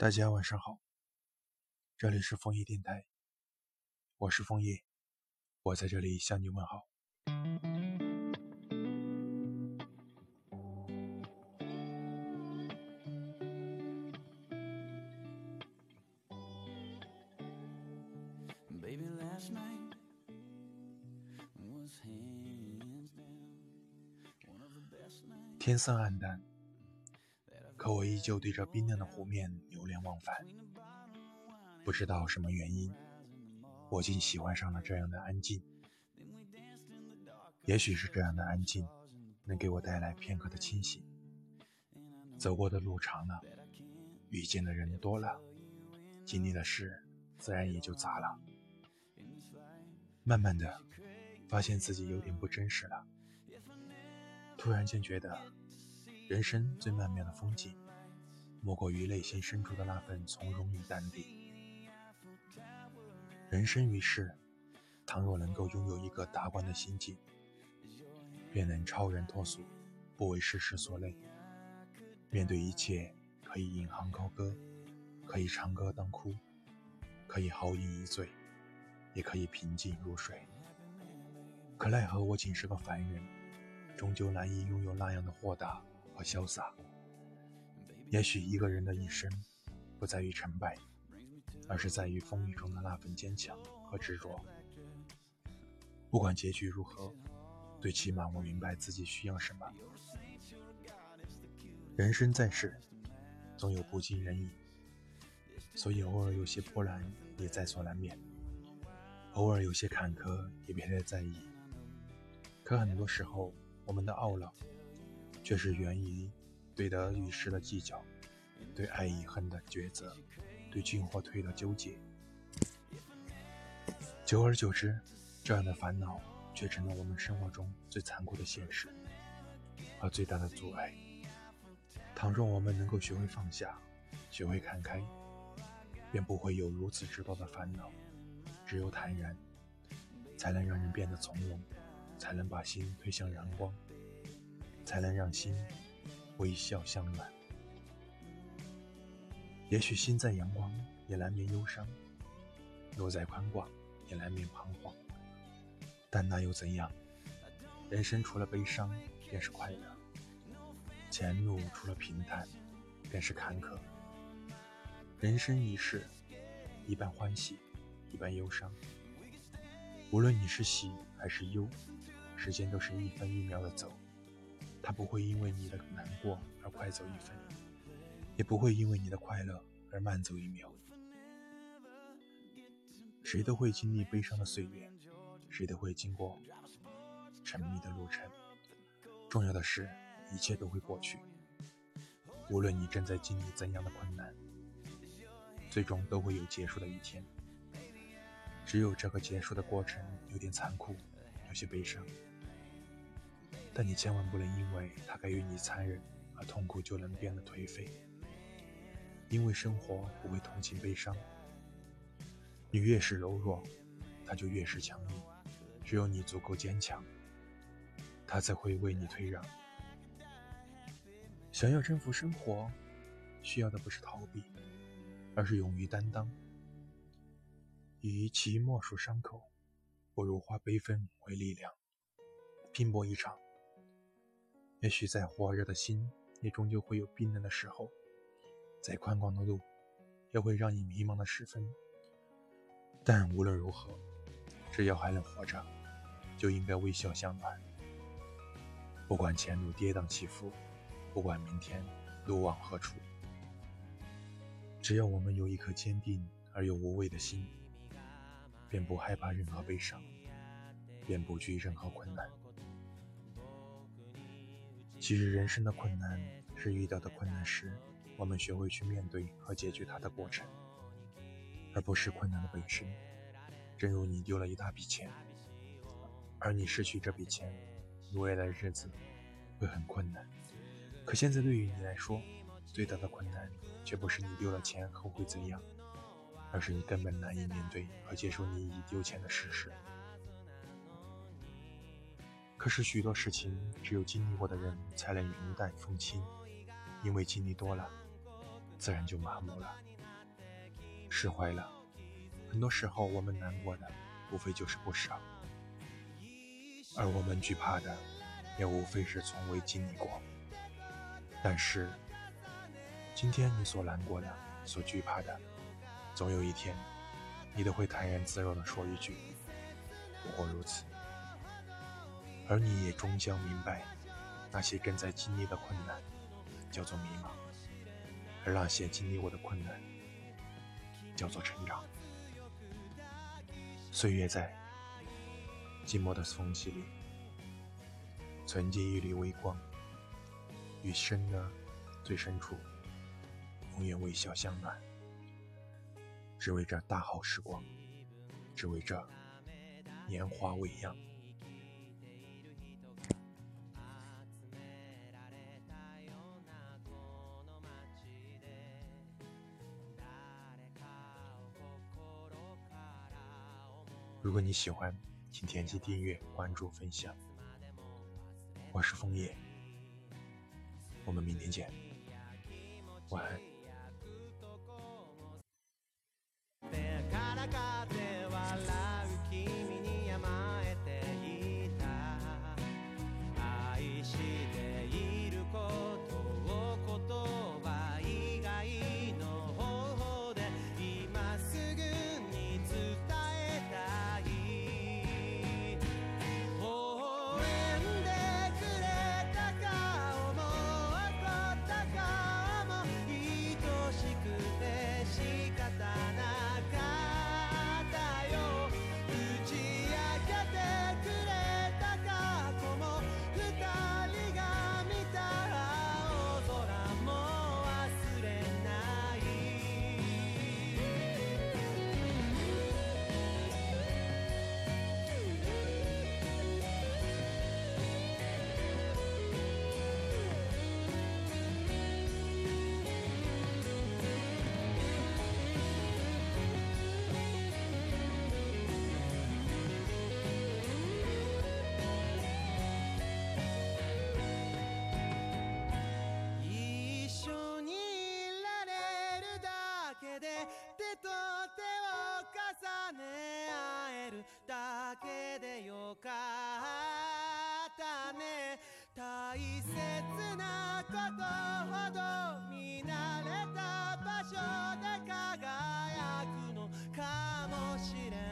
大家晚上好，这里是枫叶电台，我是枫叶，我在这里向你问好。天色暗淡。可我依旧对着冰凉的湖面流忘返，不知道什么原因，我竟喜欢上了这样的安静。也许是这样的安静，能给我带来片刻的清醒。走过的路长了，遇见的人多了，经历的事自然也就杂了。慢慢的，发现自己有点不真实了。突然间觉得。人生最曼妙的风景，莫过于内心深处的那份从容与淡定。人生于世，倘若能够拥有一个达观的心境，便能超人脱俗，不为世事所累。面对一切，可以引吭高歌，可以长歌当哭，可以豪饮一醉，也可以平静如水。可奈何我仅是个凡人，终究难以拥有那样的豁达。和潇洒。也许一个人的一生，不在于成败，而是在于风雨中的那份坚强和执着。不管结局如何，最起码我明白自己需要什么。人生在世，总有不尽人意，所以偶尔有些波澜也在所难免，偶尔有些坎坷也别太在意。可很多时候，我们的懊恼。却是源于对得与失的计较，对爱与恨的抉择，对进或退的纠结。久而久之，这样的烦恼却成了我们生活中最残酷的现实和最大的阻碍。倘若我们能够学会放下，学会看开，便不会有如此之多的烦恼。只有坦然，才能让人变得从容，才能把心推向阳光。才能让心微笑向暖。也许心在阳光，也难免忧伤；路在宽广，也难免彷徨。但那又怎样？人生除了悲伤，便是快乐；前路除了平坦，便是坎坷。人生一世，一半欢喜，一半忧伤。无论你是喜还是忧，时间都是一分一秒的走。他不会因为你的难过而快走一分，也不会因为你的快乐而慢走一秒。谁都会经历悲伤的岁月，谁都会经过沉迷的路程。重要的是，一切都会过去。无论你正在经历怎样的困难，最终都会有结束的一天。只有这个结束的过程有点残酷，有些悲伤。但你千万不能因为他给予你残忍而痛苦，就能变得颓废。因为生活不会同情悲伤，你越是柔弱，他就越是强硬。只有你足够坚强，他才会为你退让。想要征服生活，需要的不是逃避，而是勇于担当。与其默数伤口，不如化悲愤为力量，拼搏一场。也许再火热的心，也终究会有冰冷的时候；再宽广的路，也会让你迷茫的时分。但无论如何，只要还能活着，就应该微笑向暖。不管前路跌宕起伏，不管明天路往何处，只要我们有一颗坚定而又无畏的心，便不害怕任何悲伤，便不惧任何困难。其实，人生的困难是遇到的困难时，我们学会去面对和解决它的过程，而不是困难的本身。正如你丢了一大笔钱，而你失去这笔钱，你未来的日子会很困难。可现在对于你来说，最大的困难却不是你丢了钱后会怎样，而是你根本难以面对和接受你已丢钱的事实。可是许多事情，只有经历过的人才能云淡风轻，因为经历多了，自然就麻木了，释怀了。很多时候，我们难过的无非就是不舍，而我们惧怕的也无非是从未经历过。但是，今天你所难过的、所惧怕的，总有一天，你都会坦然自若地说一句：“不过如此。”而你也终将明白，那些正在经历的困难，叫做迷茫；而那些经历过的困难，叫做成长。岁月在寂寞的缝隙里，存进一缕微光，余生的最深处，永远微笑相暖，只为这大好时光，只为这年华未央。如果你喜欢，请点击订阅、关注、分享。我是枫叶，我们明天见，晚安。切なことほど見慣れた場所で輝くのかもしれな